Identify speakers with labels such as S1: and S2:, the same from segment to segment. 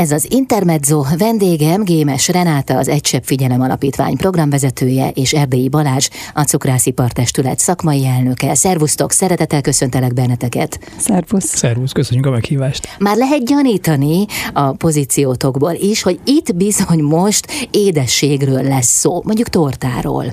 S1: Ez az Intermezzo vendégem Gémes Renáta, az Egysebb Figyelem Alapítvány programvezetője, és Erdélyi Balázs, a Cukrászí Testület szakmai elnöke. Szervusztok, szeretettel köszöntelek benneteket.
S2: Szervusz.
S3: Szervusz, köszönjük a meghívást.
S1: Már lehet gyanítani a pozíciótokból is, hogy itt bizony most édességről lesz szó, mondjuk tortáról.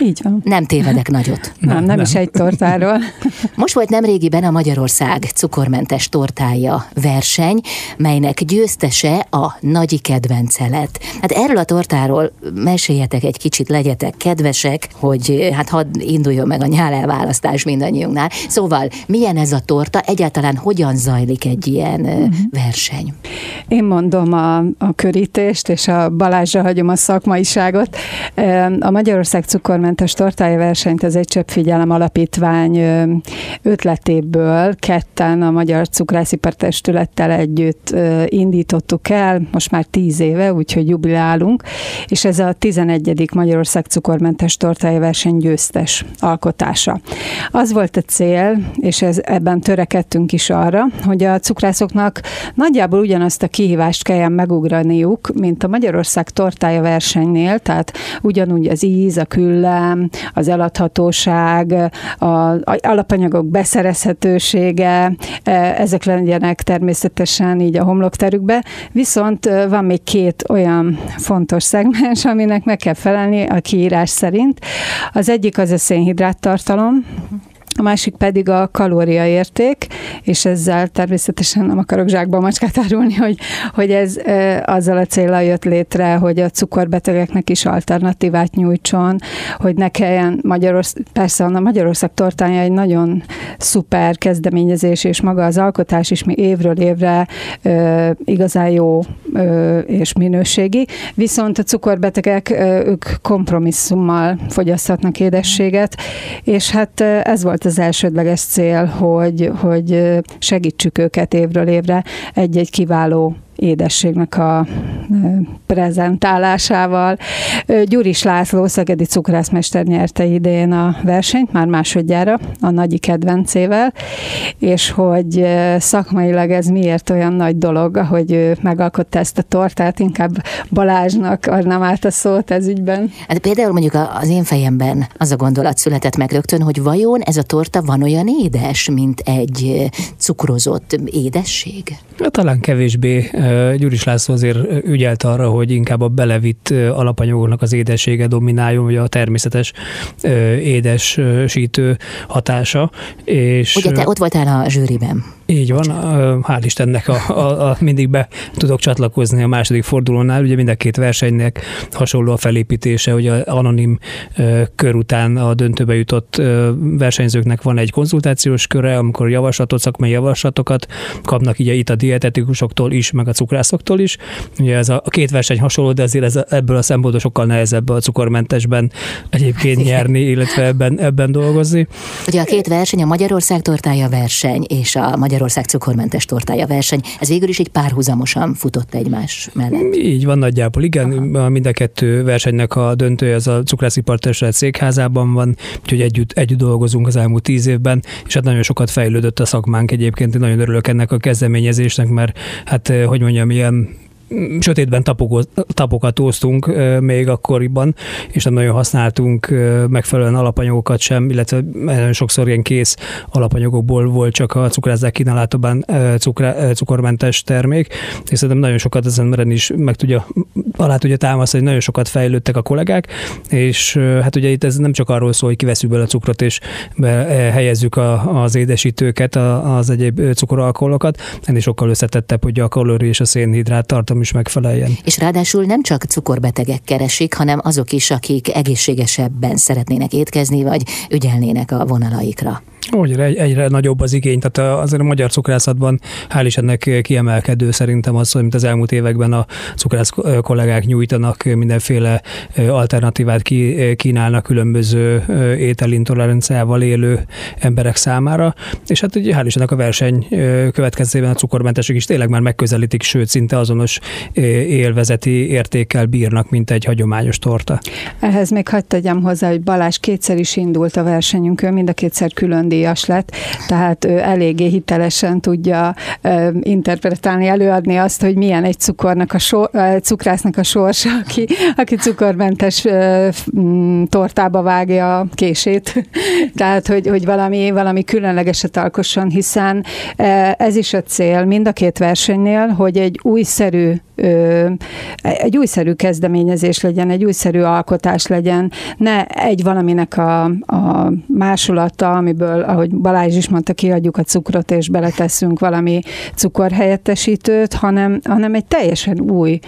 S2: Így van.
S1: Nem tévedek nagyot.
S2: Nem, nem, nem is egy tortáról.
S1: Most volt nemrégiben a Magyarország cukormentes tortája verseny, melynek győztese a nagyi kedvence lett. Hát erről a tortáról meséljetek egy kicsit, legyetek kedvesek, hogy hát hadd induljon meg a nyál elválasztás mindannyiunknál. Szóval milyen ez a torta, egyáltalán hogyan zajlik egy ilyen uh-huh. verseny?
S2: Én mondom a, a körítést, és a Balázsra hagyom a szakmaiságot. A Magyarország cukor zökkenőmentes tortája versenyt az Egy Csepp Figyelem Alapítvány ötletéből ketten a Magyar Cukrászipartestülettel együtt indítottuk el, most már tíz éve, úgyhogy jubilálunk, és ez a 11. Magyarország cukormentes tortája verseny győztes alkotása. Az volt a cél, és ez, ebben törekedtünk is arra, hogy a cukrászoknak nagyjából ugyanazt a kihívást kelljen megugraniuk, mint a Magyarország tortája tehát ugyanúgy az íz, a külle, jövedelem, az eladhatóság, az alapanyagok beszerezhetősége, e, ezek legyenek természetesen így a homlokterükbe, viszont van még két olyan fontos szegmens, aminek meg kell felelni a kiírás szerint. Az egyik az a szénhidrát tartalom, a másik pedig a kalóriaérték, és ezzel természetesen nem akarok zsákba macskát árulni, hogy, hogy ez e, azzal a célral jött létre, hogy a cukorbetegeknek is alternatívát nyújtson, hogy ne kelljen Magyarország, persze a Magyarország tortája egy nagyon szuper kezdeményezés, és maga az alkotás is mi évről évre e, igazán jó e, és minőségi, viszont a cukorbetegek e, ők kompromisszummal fogyaszthatnak édességet, és hát ez volt az elsődleges cél, hogy, hogy segítsük őket évről évre egy-egy kiváló édességnek a prezentálásával. Gyuris László, szegedi cukrászmester nyerte idén a versenyt, már másodjára, a nagyi kedvencével, és hogy szakmailag ez miért olyan nagy dolog, hogy ő megalkotta ezt a tortát, inkább Balázsnak adnám át a szót ez ügyben.
S1: Hát például mondjuk az én fejemben az a gondolat született meg rögtön, hogy vajon ez a torta van olyan édes, mint egy cukrozott édesség?
S3: Ja, talán kevésbé Gyuris László azért ügyelt arra, hogy inkább a belevitt alapanyagoknak az édessége domináljon, vagy a természetes édesítő hatása.
S1: És Ugye te ott voltál a zsűriben.
S3: Így van, hál' Istennek a, a, a, mindig be tudok csatlakozni a második fordulónál, ugye mind a két versenynek hasonló a felépítése, hogy a anonim kör után a döntőbe jutott versenyzőknek van egy konzultációs köre, amikor javaslatot, szakmai javaslatokat kapnak ugye itt a dietetikusoktól is, meg a cukrászoktól is. Ugye ez a, a két verseny hasonló, de azért ez, ebből a szempontból sokkal nehezebb a cukormentesben egyébként nyerni, illetve ebben, ebben dolgozni.
S1: Ugye a két verseny, a Magyarország tortája verseny és a Magyar Magyarország cukormentes tortája verseny. Ez végül is egy párhuzamosan futott egymás mellett.
S3: Így van nagyjából, igen. Aha. Mind a kettő versenynek a döntője az a cukrászipartestület székházában van, úgyhogy együtt, együtt dolgozunk az elmúlt tíz évben, és hát nagyon sokat fejlődött a szakmánk egyébként. Én nagyon örülök ennek a kezdeményezésnek, mert hát hogy mondjam, ilyen sötétben tapokat úsztunk még akkoriban, és nem nagyon használtunk megfelelően alapanyagokat sem, illetve sokszor ilyen kész alapanyagokból volt csak a cukrázzák kínálatban cukra, cukormentes termék, és szerintem nagyon sokat ezen meren is meg tudja, alá tudja támasztani, hogy nagyon sokat fejlődtek a kollégák, és hát ugye itt ez nem csak arról szól, hogy kiveszünk bele a cukrot, és helyezzük a, az édesítőket, az egyéb cukoralkoholokat, ennél sokkal összetettebb, hogy a kalóri és a szénhidrát tartalom tartalom is megfeleljen.
S1: És ráadásul nem csak cukorbetegek keresik, hanem azok is, akik egészségesebben szeretnének étkezni, vagy ügyelnének a vonalaikra.
S3: Úgy, egy, egyre nagyobb az igény, tehát azért a magyar cukrászatban hál' is ennek kiemelkedő szerintem az, mint az elmúlt években a cukrász kollégák nyújtanak mindenféle alternatívát kínálnak különböző ételintoleranciával élő emberek számára, és hát ugye hál' Istennek a verseny következtében a cukormentesek is tényleg már megközelítik, sőt szinte azonos élvezeti értékkel bírnak, mint egy hagyományos torta.
S2: Ehhez még hagyd tegyem hozzá, hogy Balázs kétszer is indult a versenyünkön, mind a kétszer külön díjas lett, tehát ő eléggé hitelesen tudja interpretálni, előadni azt, hogy milyen egy cukornak a sor, cukrásznak a sorsa, aki, aki cukormentes tortába vágja a kését. Tehát, hogy, hogy valami, valami különlegeset alkosson, hiszen ez is a cél mind a két versenynél, hogy egy újszerű egy újszerű kezdeményezés legyen, egy újszerű alkotás legyen, ne egy valaminek a, a másolata, amiből, ahogy Balázs is mondta, kiadjuk a cukrot és beleteszünk valami cukorhelyettesítőt, hanem, hanem egy teljesen új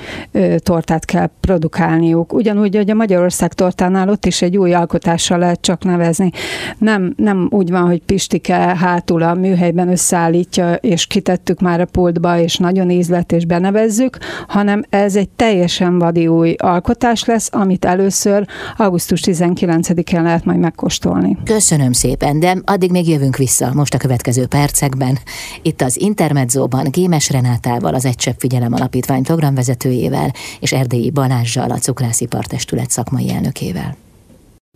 S2: tortát kell produkálniuk. Ugyanúgy, hogy a Magyarország tortánál ott is egy új alkotással lehet csak nevezni. Nem, nem úgy van, hogy Pistike hátul a műhelyben összeállítja, és kitettük már a pultba, és nagyon ízlet, és benevezzük, hanem ez egy teljesen vadi új alkotás lesz, amit először augusztus 19-én lehet majd megkóstolni.
S1: Köszönöm szépen, de addig még jövünk vissza most a következő percekben. Itt az Intermedzóban Gémes Renátával, az Egy Figyelem Alapítvány programvezetőjével és Erdélyi Balázsjal, a Cukrászipar szakmai elnökével.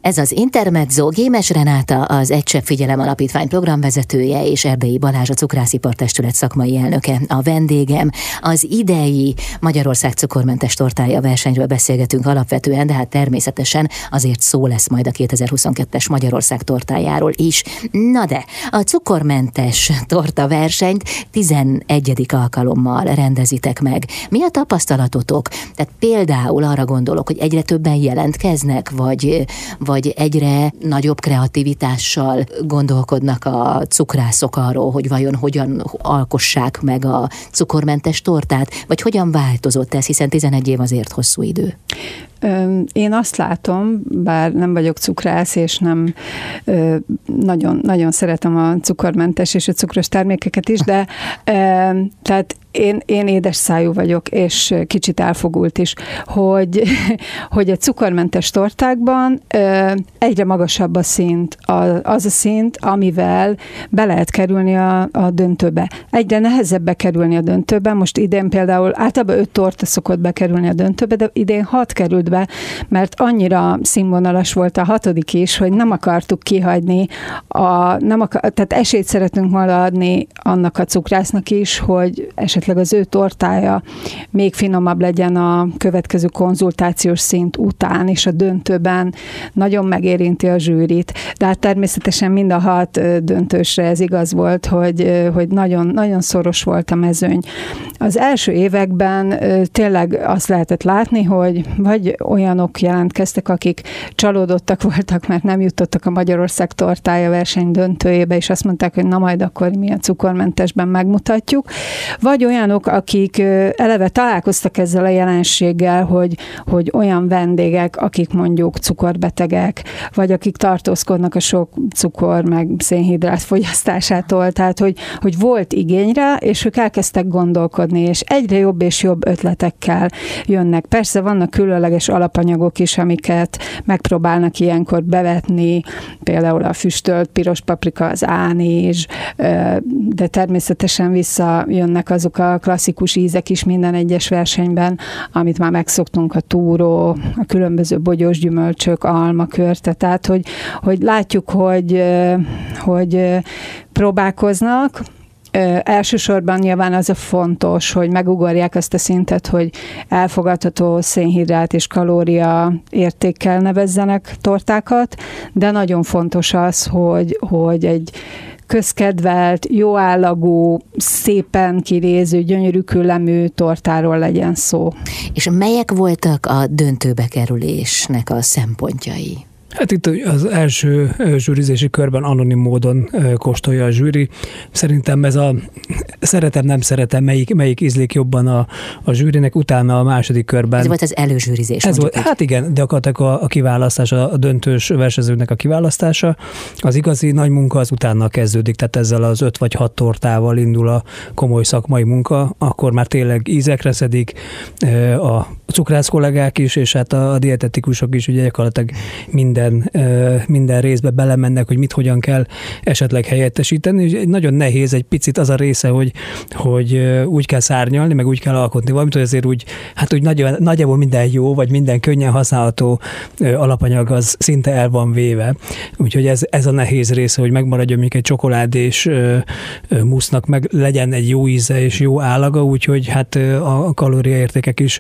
S1: Ez az Intermezzo Gémes Renáta, az Egysebb Figyelem Alapítvány programvezetője és Erdei Balázs a Cukrászipar Testület szakmai elnöke. A vendégem az idei Magyarország cukormentes tortája versenyről beszélgetünk alapvetően, de hát természetesen azért szó lesz majd a 2022-es Magyarország tortájáról is. Na de, a cukormentes torta versenyt 11. alkalommal rendezitek meg. Mi a tapasztalatotok? Tehát például arra gondolok, hogy egyre többen jelentkeznek, vagy, vagy vagy egyre nagyobb kreativitással gondolkodnak a cukrászok arról, hogy vajon hogyan alkossák meg a cukormentes tortát, vagy hogyan változott ez, hiszen 11 év azért hosszú idő.
S2: Én azt látom, bár nem vagyok cukrász, és nem nagyon, nagyon szeretem a cukormentes és a cukros termékeket is, de tehát én, én édes szájú vagyok, és kicsit elfogult is, hogy, hogy a cukormentes tortákban egyre magasabb a szint, az a szint, amivel be lehet kerülni a, a döntőbe. Egyre nehezebb bekerülni a döntőbe, most idén például általában öt torta szokott bekerülni a döntőbe, de idén hat került be, mert annyira színvonalas volt a hatodik is, hogy nem akartuk kihagyni, a, nem akar, tehát esélyt szeretünk volna adni annak a cukrásznak is, hogy esetleg az ő tortája még finomabb legyen a következő konzultációs szint után, és a döntőben nagyon megérinti a zsűrit. De hát természetesen mind a hat döntősre ez igaz volt, hogy, hogy nagyon, nagyon szoros volt a mezőny. Az első években tényleg azt lehetett látni, hogy vagy olyanok jelentkeztek, akik csalódottak voltak, mert nem jutottak a Magyarország tortája verseny döntőjébe, és azt mondták, hogy na majd akkor mi a cukormentesben megmutatjuk, vagy olyanok, akik eleve találkoztak ezzel a jelenséggel, hogy, hogy olyan vendégek, akik mondjuk cukorbetegek, vagy akik tartózkodnak a sok cukor, meg szénhidrát fogyasztásától, tehát hogy, hogy volt igényre, és ők elkezdtek gondolkodni, és egyre jobb és jobb ötletekkel jönnek. Persze vannak különleges alapanyagok is, amiket megpróbálnak ilyenkor bevetni, például a füstölt piros paprika, az ánizs, de természetesen visszajönnek azok a klasszikus ízek is minden egyes versenyben, amit már megszoktunk, a túró, a különböző bogyós gyümölcsök, almakörte, tehát hogy, hogy látjuk, hogy, hogy próbálkoznak, Ö, elsősorban nyilván az a fontos, hogy megugorják azt a szintet, hogy elfogadható szénhidrát és kalória értékkel nevezzenek tortákat, de nagyon fontos az, hogy, hogy egy közkedvelt, jó állagú, szépen kiréző, gyönyörű küllemű tortáról legyen szó.
S1: És melyek voltak a döntőbe kerülésnek a szempontjai?
S3: Hát itt az első zsűrizési körben anonim módon kóstolja a zsűri. Szerintem ez a szeretem, nem szeretem, melyik, melyik ízlik jobban a, a zsűrinek, utána a második körben.
S1: Ez volt az előzsűrizés.
S3: Ez volt, hát igen, de akartak a, a kiválasztás, a döntős versenyzőknek a kiválasztása. Az igazi nagy munka az utána kezdődik, tehát ezzel az öt vagy hat tortával indul a komoly szakmai munka, akkor már tényleg ízekre szedik, a cukrász kollégák is, és hát a, a dietetikusok is ugye gyakorlatilag minden, minden részbe belemennek, hogy mit hogyan kell esetleg helyettesíteni, nagyon nehéz egy picit az a része, hogy, hogy úgy kell szárnyalni, meg úgy kell alkotni valamit, hogy azért úgy, hát úgy nagy, nagyjából minden jó, vagy minden könnyen használható alapanyag az szinte el van véve. Úgyhogy ez, ez a nehéz része, hogy megmaradjon még egy csokoládés musznak, meg legyen egy jó íze és jó állaga, úgyhogy hát a kalóriaértékek is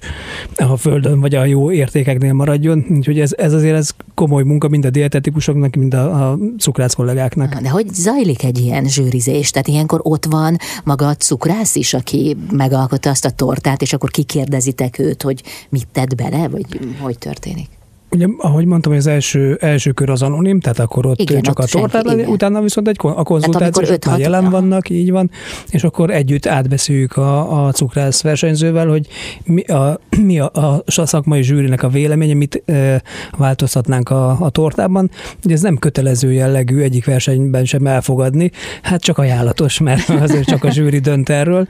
S3: a földön vagy a jó értékeknél maradjon. Úgyhogy ez, ez azért ez komoly munka mind a dietetikusoknak, mind a, a cukrász kollégáknak.
S1: De hogy zajlik egy ilyen zsűrizés? Tehát ilyenkor ott van maga a cukrász is, aki megalkotta azt a tortát, és akkor kikérdezitek őt, hogy mit tett bele, vagy hogy történik?
S3: Ugye, ahogy mondtam, hogy az első, első kör az anonim, tehát akkor ott igen, csak ott a tortát, senki, utána viszont egy a konzultáció, hát jelen aha. vannak, így van, és akkor együtt átbeszéljük a, a cukrász versenyzővel, hogy mi a, mi a, a, a szakmai zsűrinek a véleménye, mit e, változtatnánk a, a tortában. Ugye ez nem kötelező jellegű egyik versenyben sem elfogadni, hát csak ajánlatos, mert azért csak a zsűri dönt erről.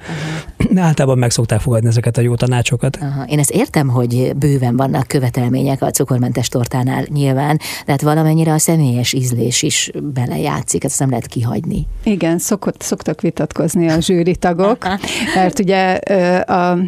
S3: Uh-huh. Általában meg szokták fogadni ezeket a jó tanácsokat.
S1: Aha. Én ezt értem, hogy bőven vannak követelmények a cukormentes zöldmentes tortánál nyilván, de hát valamennyire a személyes ízlés is belejátszik, ezt nem lehet kihagyni.
S2: Igen, szokott, szoktak vitatkozni a zsűritagok, mert ugye a,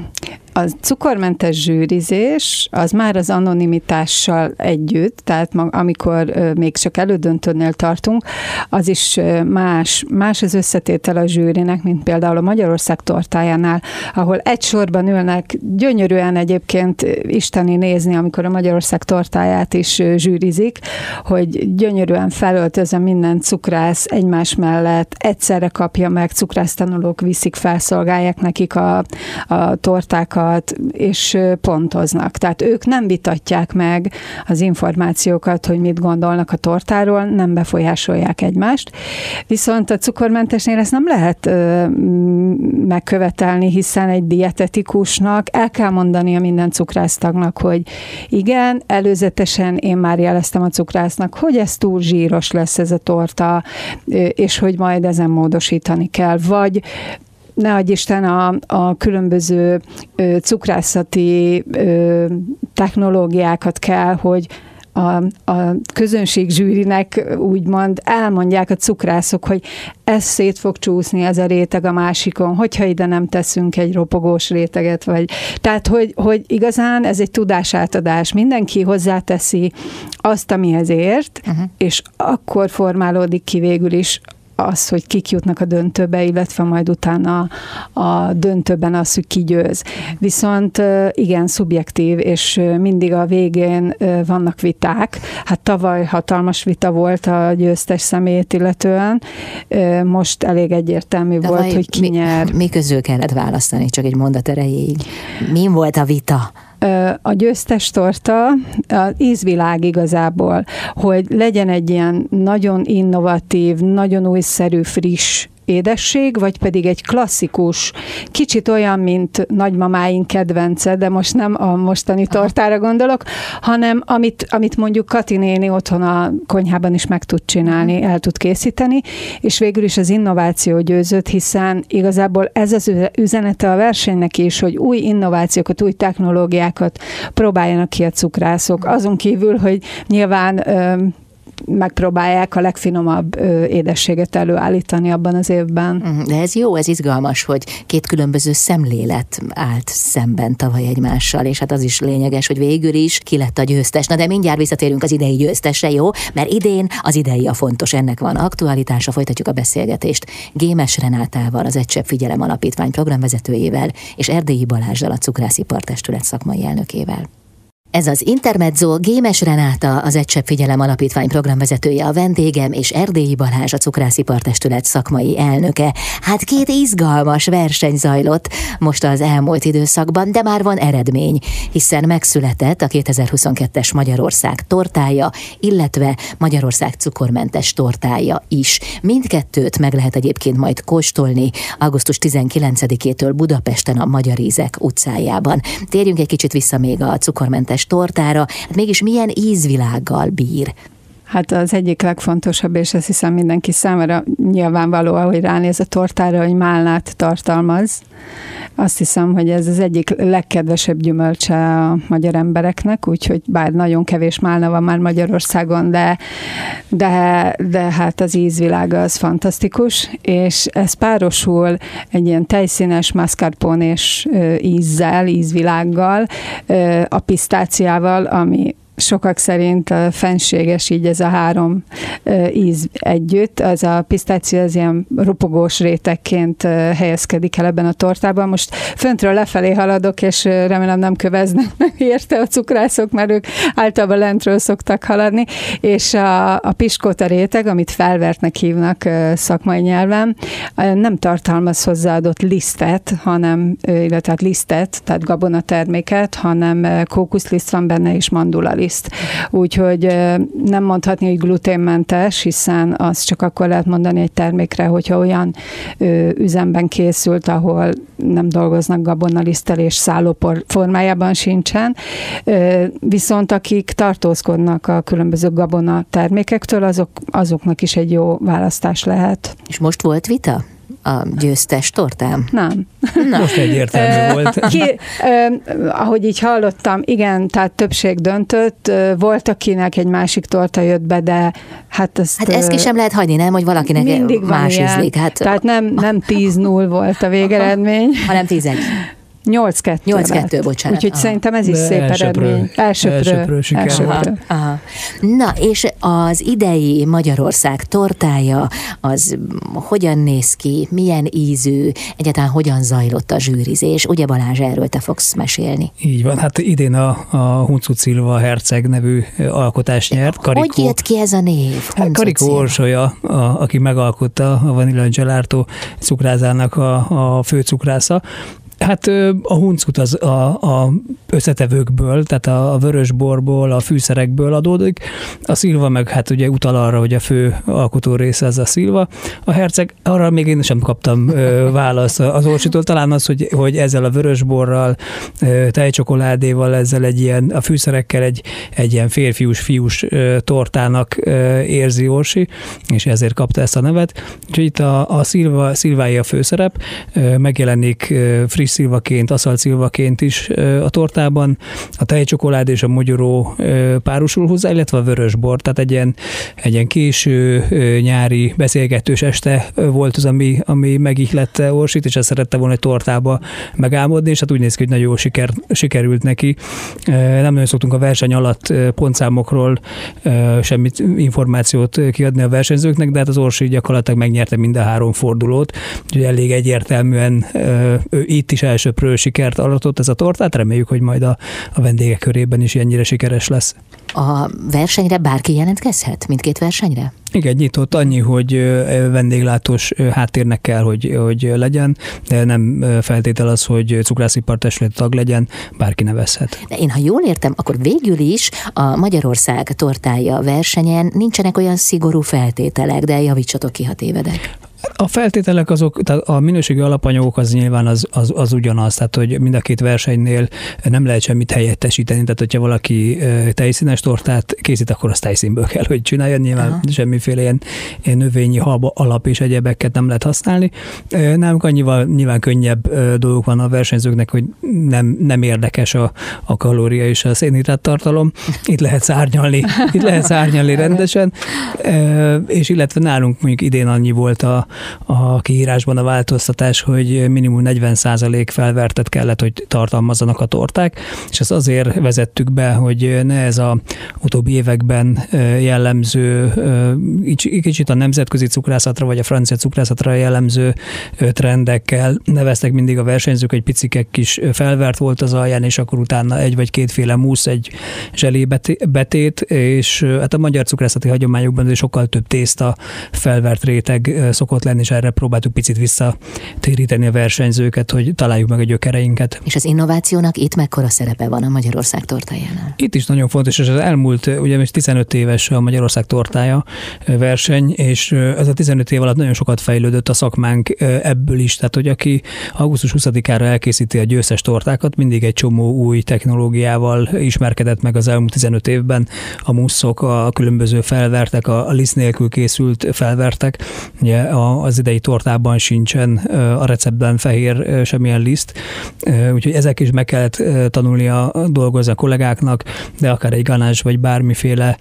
S2: a cukormentes zsűrizés az már az anonimitással együtt, tehát amikor még csak elődöntőnél tartunk, az is más, más az összetétel a zsűrinek, mint például a Magyarország tortájánál, ahol egy sorban ülnek, gyönyörűen egyébként isteni nézni, amikor a Magyarország tortáját is zsűrizik, hogy gyönyörűen felöltözve minden cukrász egymás mellett egyszerre kapja meg, cukrásztanulók viszik, felszolgálják nekik a, a tortákat, adatokat, és pontoznak. Tehát ők nem vitatják meg az információkat, hogy mit gondolnak a tortáról, nem befolyásolják egymást. Viszont a cukormentesnél ezt nem lehet ö, megkövetelni, hiszen egy dietetikusnak el kell mondani a minden cukrásztagnak, hogy igen, előzetesen én már jeleztem a cukrásznak, hogy ez túl zsíros lesz ez a torta, és hogy majd ezen módosítani kell. Vagy ne adj Isten a, a különböző ö, cukrászati ö, technológiákat kell, hogy a, a közönség zsűrinek úgymond elmondják a cukrászok, hogy ez szét fog csúszni ez a réteg a másikon, hogyha ide nem teszünk egy ropogós réteget, vagy tehát, hogy, hogy igazán ez egy tudásátadás. Mindenki hozzáteszi azt, amihez ért, uh-huh. és akkor formálódik ki végül is az, hogy kik jutnak a döntőbe, illetve majd utána a döntőben az, hogy ki győz. Viszont igen, szubjektív, és mindig a végén vannak viták. Hát tavaly hatalmas vita volt a győztes személyét illetően, most elég egyértelmű tavaly volt, hogy ki mi, nyer.
S1: Mi közül kellett választani, csak egy mondat erejéig. Mi volt a vita?
S2: A győztes torta az ízvilág igazából, hogy legyen egy ilyen nagyon innovatív, nagyon újszerű, friss édesség, vagy pedig egy klasszikus, kicsit olyan, mint nagymamáink kedvence, de most nem a mostani tortára gondolok, hanem amit, amit mondjuk Kati néni otthon a konyhában is meg tud csinálni, el tud készíteni, és végül is az innováció győzött, hiszen igazából ez az üzenete a versenynek is, hogy új innovációkat, új technológiákat próbáljanak ki a cukrászok. Azon kívül, hogy nyilván megpróbálják a legfinomabb édességet előállítani abban az évben.
S1: Mhm, de ez jó, ez izgalmas, hogy két különböző szemlélet állt szemben tavaly egymással, és hát az is lényeges, hogy végül is ki lett a győztes. Na de mindjárt visszatérünk az idei győztesre, jó? Mert idén az idei a fontos, ennek van aktualitása, folytatjuk a beszélgetést. Gémes Renátával, az Egysebb Figyelem Alapítvány programvezetőjével, és Erdélyi Balázsral, a Cukrászipartestület szakmai elnökével. Ez az Intermezzo Gémes Renáta, az Egysebb Figyelem Alapítvány programvezetője a vendégem, és Erdélyi Balázs, a Cukrászipartestület szakmai elnöke. Hát két izgalmas verseny zajlott most az elmúlt időszakban, de már van eredmény, hiszen megszületett a 2022-es Magyarország tortája, illetve Magyarország cukormentes tortája is. Mindkettőt meg lehet egyébként majd kóstolni augusztus 19-től Budapesten a Magyar Ízek utcájában. Térjünk egy kicsit vissza még a cukormentes tortára, hát mégis milyen ízvilággal bír?
S2: Hát az egyik legfontosabb, és ezt hiszem mindenki számára nyilvánvaló, ahogy ránéz a tortára, hogy málnát tartalmaz. Azt hiszem, hogy ez az egyik legkedvesebb gyümölcse a magyar embereknek, úgyhogy bár nagyon kevés málna van már Magyarországon, de, de, de hát az ízvilága az fantasztikus, és ez párosul egy ilyen tejszínes mascarpone-és ízzel, ízvilággal, a pisztáciával, ami sokak szerint fenséges így ez a három íz együtt. Az a pisztácia az ilyen ropogós rétegként helyezkedik el ebben a tortában. Most föntről lefelé haladok, és remélem nem köveznek meg érte a cukrászok, mert ők általában lentről szoktak haladni, és a, a piskóta réteg, amit felvertnek hívnak szakmai nyelven, nem tartalmaz hozzáadott lisztet, hanem, illetve hát lisztet, tehát gabonaterméket, hanem kókuszliszt van benne, és mandula liszt. Úgyhogy nem mondhatni, hogy gluténmentes, hiszen az csak akkor lehet mondani egy termékre, hogyha olyan üzemben készült, ahol nem dolgoznak gabonalisztel és szállópor formájában sincsen. Viszont akik tartózkodnak a különböző gabona termékektől, azok, azoknak is egy jó választás lehet.
S1: És most volt vita? A győztes tortám?
S2: Nem.
S3: Na. Most egyértelmű volt.
S2: Ki, eh, ahogy így hallottam, igen, tehát többség döntött, volt, akinek egy másik torta jött be, de hát ezt...
S1: Hát ezt ki sem lehet hagyni, nem, hogy valakinek mindig más ízlik. Hát...
S2: Tehát nem, nem 10-0 volt a végeredmény.
S1: Hanem 11.
S2: 8-2.
S1: 8-2, bocsánat.
S2: Úgyhogy aha. szerintem ez is De szép elsőprő. eredmény. Elsőprő. Elsőprő,
S3: elsőprő. Aha,
S1: aha. Na, és az idei Magyarország tortája, az hogyan néz ki, milyen ízű, egyáltalán hogyan zajlott a zsűrizés? Ugye Balázs, erről te fogsz mesélni.
S3: Így van, hát idén a, a Huncut Szilva Herceg nevű alkotás nyert.
S1: Karikó, hogy jött ki ez a név?
S3: Hát Karikó Orsolya, a, aki megalkotta a Vanilla Gelato cukrázának a, a főcukrásza, Hát a huncut az a, a összetevőkből, tehát a, a vörösborból, a fűszerekből adódik. A szilva meg hát ugye utal arra, hogy a fő alkotó része az a szilva. A herceg, arra még én sem kaptam ö, választ az orsitól, talán az, hogy, hogy ezzel a vörösborral, ö, tejcsokoládéval, ezzel egy ilyen, a fűszerekkel egy, egy ilyen férfius-fiús ö, tortának ö, érzi Orsi, és ezért kapta ezt a nevet. Úgyhogy itt a, a szilva, szilvái a főszerep, ö, megjelenik ö, friss szilvaként, aszalt szilvaként is a tortában, a tejcsokolád és a mogyoró párosul hozzá, illetve a vörösbor, tehát egy ilyen, egy ilyen késő nyári beszélgetős este volt az, ami, ami megihlette Orsit, és ezt szerette volna egy tortába megálmodni, és hát úgy néz ki, hogy nagyon jó siker, sikerült neki. Nem nagyon szoktunk a verseny alatt pontszámokról semmit információt kiadni a versenyzőknek, de hát az Orsi gyakorlatilag megnyerte mind a három fordulót, úgyhogy elég egyértelműen ő itt is elsőprő sikert aratott ez a tortát, reméljük, hogy majd a, a vendégek körében is ennyire sikeres lesz.
S1: A versenyre bárki jelentkezhet? Mindkét versenyre?
S3: Igen, nyitott annyi, hogy vendéglátós háttérnek kell, hogy, hogy legyen, de nem feltétel az, hogy cukrászipar tag legyen, bárki nevezhet.
S1: De én, ha jól értem, akkor végül is a Magyarország tortája versenyen nincsenek olyan szigorú feltételek, de javítsatok ki, ha tévedek.
S3: A feltételek azok, tehát a minőségi alapanyagok az nyilván az, az, az ugyanaz, tehát hogy mind a két versenynél nem lehet semmit helyettesíteni, tehát hogyha valaki tejszínes tortát készít, akkor azt tejszínből kell, hogy csináljon, nyilván Aha. semmiféle ilyen, ilyen növényi hab alap és egyebeket nem lehet használni. Nálunk annyival nyilván könnyebb dolgok van a versenyzőknek, hogy nem, nem érdekes a, a kalória és a szénhidrát tartalom. Itt lehet szárnyalni, itt lehet szárnyalni rendesen, és illetve nálunk mondjuk idén annyi volt a, a kiírásban a változtatás, hogy minimum 40% felvertet kellett, hogy tartalmazzanak a torták, és ezt azért vezettük be, hogy ne ez a utóbbi években jellemző, kicsit a nemzetközi cukrászatra vagy a francia cukrászatra jellemző trendekkel neveztek mindig a versenyzők, hogy picikek kis felvert volt az alján, és akkor utána egy vagy kétféle musz, egy zselé betét, és hát a magyar cukrászati hagyományokban sokkal több tészta felvert réteg szokott lenni, és erre próbáltuk picit visszatéríteni a versenyzőket, hogy találjuk meg a gyökereinket.
S1: És az innovációnak itt mekkora szerepe van a Magyarország tortájánál?
S3: Itt is nagyon fontos, és az elmúlt, ugye most 15 éves a Magyarország tortája verseny, és ez a 15 év alatt nagyon sokat fejlődött a szakmánk ebből is, tehát hogy aki augusztus 20-ára elkészíti a győztes tortákat, mindig egy csomó új technológiával ismerkedett meg az elmúlt 15 évben, a muszok, a különböző felvertek, a liszt nélkül készült felvertek, ugye az idei tortában sincsen a receptben fehér semmilyen liszt, úgyhogy ezek is meg kellett tanulnia dolgozni a kollégáknak, de akár egy ganás vagy bármiféle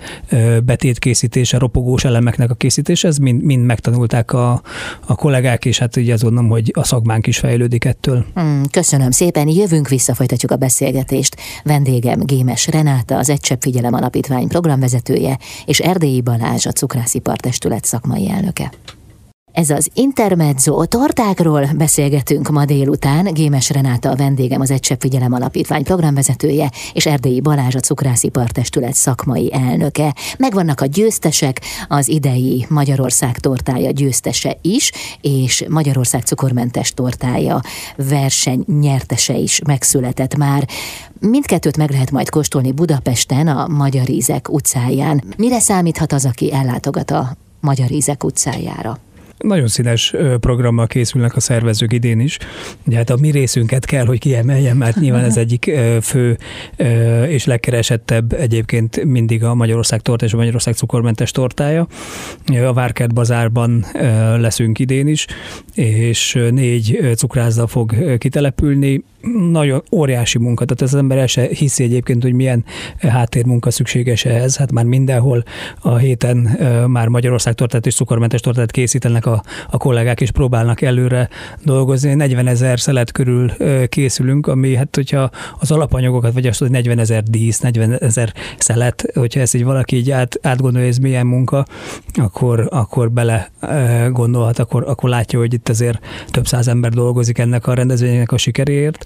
S3: betétkészítése, ropogós elemeknek a készítése, ez mind, mind megtanulták a, a kollégák, és hát ugye azt gondolom, hogy a szakmánk is fejlődik ettől.
S1: Hmm, köszönöm szépen, jövünk vissza, folytatjuk a beszélgetést. Vendégem Gémes Renáta, az Egy Figyelem Alapítvány programvezetője, és Erdélyi Balázs, a Cukrászipartestület szakmai elnöke. Ez az Intermezzo tortákról beszélgetünk ma délután. Gémes Renáta a vendégem, az Egy Figyelem Alapítvány programvezetője, és Erdélyi Balázs a Cukrászipartestület szakmai elnöke. Megvannak a győztesek, az idei Magyarország tortája győztese is, és Magyarország cukormentes tortája verseny nyertese is megszületett már. Mindkettőt meg lehet majd kóstolni Budapesten, a Magyar Ízek utcáján. Mire számíthat az, aki ellátogat a Magyar Ízek utcájára?
S3: Nagyon színes programmal készülnek a szervezők idén is. Ugye hát a mi részünket kell, hogy kiemeljem, mert nyilván ez egyik fő és legkeresettebb egyébként mindig a Magyarország torta és a Magyarország cukormentes tortája. A Várkert bazárban leszünk idén is, és négy cukrászda fog kitelepülni nagyon óriási munka, tehát az ember el se hiszi egyébként, hogy milyen háttérmunka szükséges ehhez. Hát már mindenhol a héten már Magyarország tortát és cukormentes tortát készítenek a, a kollégák, és próbálnak előre dolgozni. 40 ezer szelet körül készülünk, ami hát hogyha az alapanyagokat, vagy azt, hogy 40 ezer dísz, 40 ezer szelet, hogyha ezt így valaki így át, átgondolja, ez milyen munka, akkor, akkor bele gondolhat, akkor, akkor látja, hogy itt azért több száz ember dolgozik ennek a rendezvénynek a sikeréért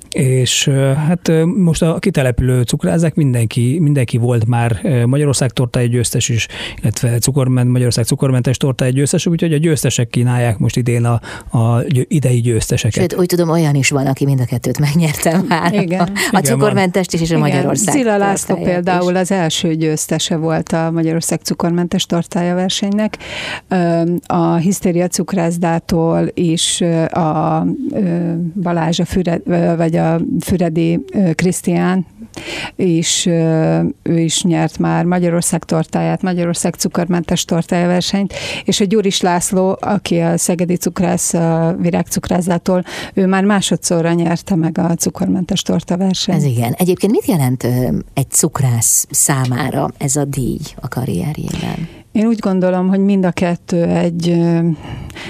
S3: és hát most a kitelepülő cukrázák mindenki, mindenki volt már Magyarország tortája győztes is, illetve cukorment, Magyarország cukormentes tortája győztes, úgyhogy a győztesek kínálják most idén a, a idei győzteseket.
S1: Sőt, úgy tudom, olyan is van, aki mind a kettőt megnyerte már. Igen. A, a cukormentest is, és a Igen. Magyarország
S2: Zila László például is. az első győztese volt a Magyarország cukormentes tortája versenynek. A Hisztéria cukrászdától is a Balázs a Füred, vagy a Füredi Krisztián is, ő is nyert már Magyarország tortáját, Magyarország cukormentes tortája versenyt, és a Gyuris László, aki a Szegedi cukrász, a virágcukrázától, ő már másodszorra nyerte meg a cukormentes torta versenyt.
S1: Ez igen. Egyébként mit jelent egy cukrász számára ez a díj a karrierjében?
S2: Én úgy gondolom, hogy mind a kettő egy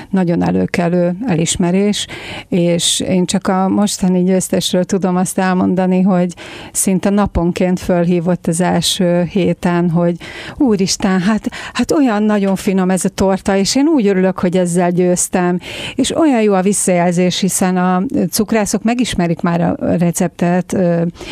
S2: nagyon előkelő elismerés, és én csak a mostani győztesről tudom azt elmondani, hogy szinte naponként fölhívott az első héten, hogy úristen, hát, hát olyan nagyon finom ez a torta, és én úgy örülök, hogy ezzel győztem, és olyan jó a visszajelzés, hiszen a cukrászok megismerik már a receptet,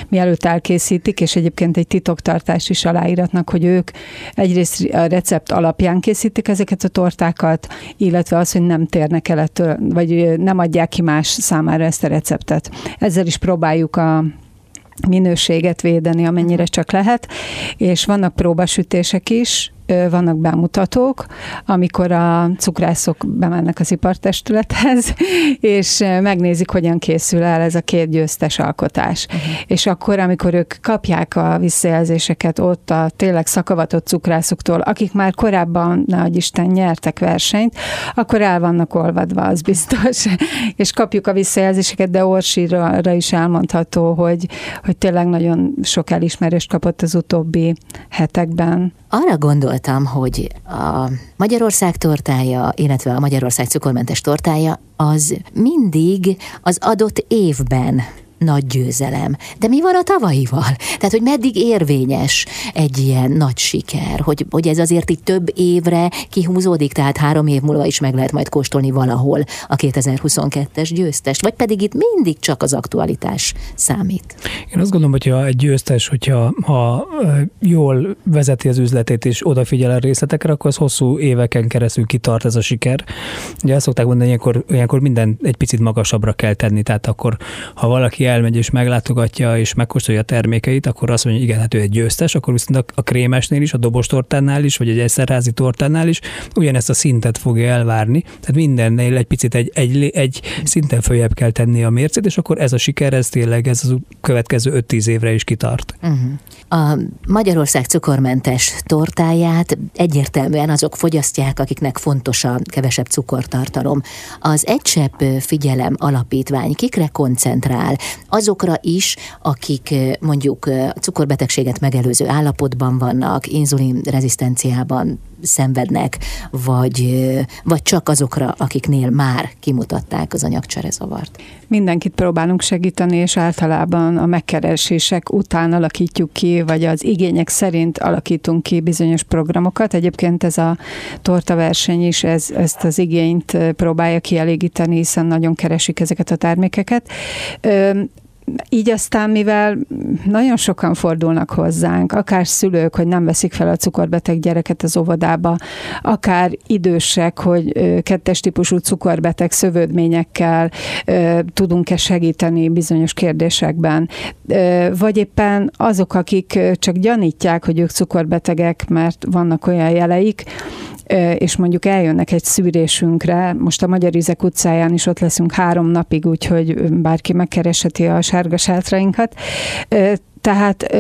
S2: mielőtt elkészítik, és egyébként egy titoktartás is aláíratnak, hogy ők egyrészt a recept recept alapján készítik ezeket a tortákat, illetve az, hogy nem térnek el ettől, vagy nem adják ki más számára ezt a receptet. Ezzel is próbáljuk a minőséget védeni, amennyire csak lehet, és vannak próbasütések is, vannak bemutatók, amikor a cukrászok bemennek az ipartestülethez, és megnézik, hogyan készül el ez a két győztes alkotás. Uh-huh. És akkor, amikor ők kapják a visszajelzéseket ott a tényleg szakavatott cukrászoktól, akik már korábban, nagy Isten, nyertek versenyt, akkor el vannak olvadva, az biztos. és kapjuk a visszajelzéseket, de Orsira is elmondható, hogy, hogy tényleg nagyon sok elismerést kapott az utóbbi hetekben.
S1: Arra gondoltam, hogy a Magyarország tortája, illetve a Magyarország cukormentes tortája, az mindig az adott évben nagy győzelem. De mi van a tavalyival? Tehát, hogy meddig érvényes egy ilyen nagy siker? Hogy, hogy ez azért itt több évre kihúzódik, tehát három év múlva is meg lehet majd kóstolni valahol a 2022-es győztest, vagy pedig itt mindig csak az aktualitás számít?
S3: Én azt gondolom, hogyha egy győztes, hogyha ha jól vezeti az üzletét és odafigyel a részletekre, akkor az hosszú éveken keresztül kitart ez a siker. Ugye azt szokták mondani, hogy ilyenkor, ilyenkor minden egy picit magasabbra kell tenni, tehát akkor ha valaki elmegy és meglátogatja és megkóstolja a termékeit, akkor azt mondja, hogy igen, hát ő egy győztes, akkor viszont a, krémesnél is, a dobostortánál is, vagy egy egyszerházi tortánál is ugyanezt a szintet fogja elvárni. Tehát mindennél egy picit egy, egy, egy szinten följebb kell tenni a mércét, és akkor ez a siker, ez tényleg ez az következő 5-10 évre is kitart. Uh-huh.
S1: A Magyarország cukormentes tortáját egyértelműen azok fogyasztják, akiknek fontos a kevesebb cukortartalom. Az Egysebb Figyelem Alapítvány kikre koncentrál? Azokra is, akik mondjuk cukorbetegséget megelőző állapotban vannak, inzulin rezisztenciában szenvednek, vagy, vagy csak azokra, akiknél már kimutatták az anyagcserezavart?
S2: Mindenkit próbálunk segíteni, és általában a megkeresések után alakítjuk ki, vagy az igények szerint alakítunk ki bizonyos programokat. Egyébként ez a tortaverseny is ez, ezt az igényt próbálja kielégíteni, hiszen nagyon keresik ezeket a termékeket így aztán, mivel nagyon sokan fordulnak hozzánk, akár szülők, hogy nem veszik fel a cukorbeteg gyereket az óvodába, akár idősek, hogy kettes típusú cukorbeteg szövődményekkel tudunk-e segíteni bizonyos kérdésekben, vagy éppen azok, akik csak gyanítják, hogy ők cukorbetegek, mert vannak olyan jeleik, és mondjuk eljönnek egy szűrésünkre, most a Magyar Izek utcáján is ott leszünk három napig, úgyhogy bárki megkeresheti a sárga sátrainkat, tehát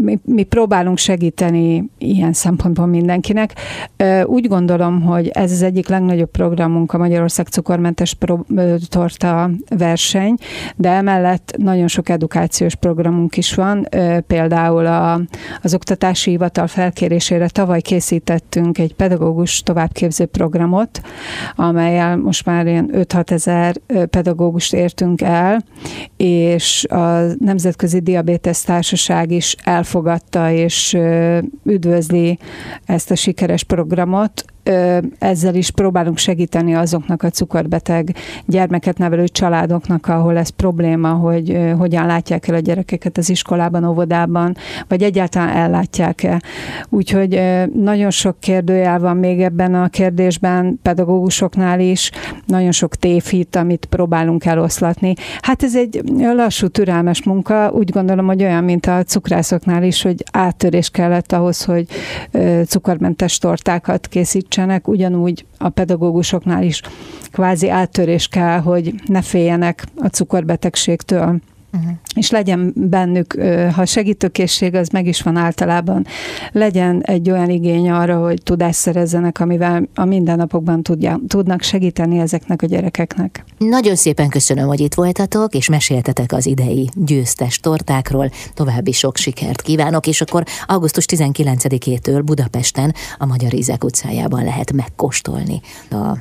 S2: mi, mi próbálunk segíteni ilyen szempontból mindenkinek. Úgy gondolom, hogy ez az egyik legnagyobb programunk a Magyarország cukormentes pro, torta verseny, de emellett nagyon sok edukációs programunk is van. Például a, az Oktatási Hivatal felkérésére tavaly készítettünk egy pedagógus továbbképző programot, amelyel most már ilyen 5-6 ezer pedagógust értünk el, és a Nemzetközi Diabétesz Társaság is elfogadta és üdvözli ezt a sikeres programot, ezzel is próbálunk segíteni azoknak a cukorbeteg gyermeket nevelő családoknak, ahol ez probléma, hogy hogyan látják el a gyerekeket az iskolában, óvodában, vagy egyáltalán ellátják-e. Úgyhogy nagyon sok kérdőjel van még ebben a kérdésben, pedagógusoknál is, nagyon sok tévhit, amit próbálunk eloszlatni. Hát ez egy lassú, türelmes munka, úgy gondolom, hogy olyan, mint a cukrászoknál is, hogy áttörés kellett ahhoz, hogy cukormentes tortákat készítsen segítsenek, ugyanúgy a pedagógusoknál is kvázi áttörés kell, hogy ne féljenek a cukorbetegségtől. Uh-huh. És legyen bennük, ha segítőkészség az meg is van általában, legyen egy olyan igény arra, hogy tudást szerezzenek, amivel a mindennapokban tudja, tudnak segíteni ezeknek a gyerekeknek.
S1: Nagyon szépen köszönöm, hogy itt voltatok, és meséltetek az idei győztes tortákról. További sok sikert kívánok, és akkor augusztus 19-től Budapesten a Magyar Ízek utcájában lehet megkóstolni a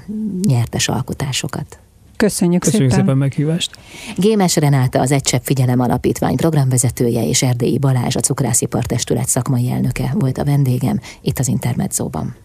S1: nyertes alkotásokat.
S2: Köszönjük,
S3: Köszönjük
S2: szépen.
S3: szépen meghívást.
S1: Gémes Renáta az Egysebb Figyelem Alapítvány programvezetője és Erdélyi Balázs a Cukrászipartestület szakmai elnöke volt a vendégem itt az Intermedzóban.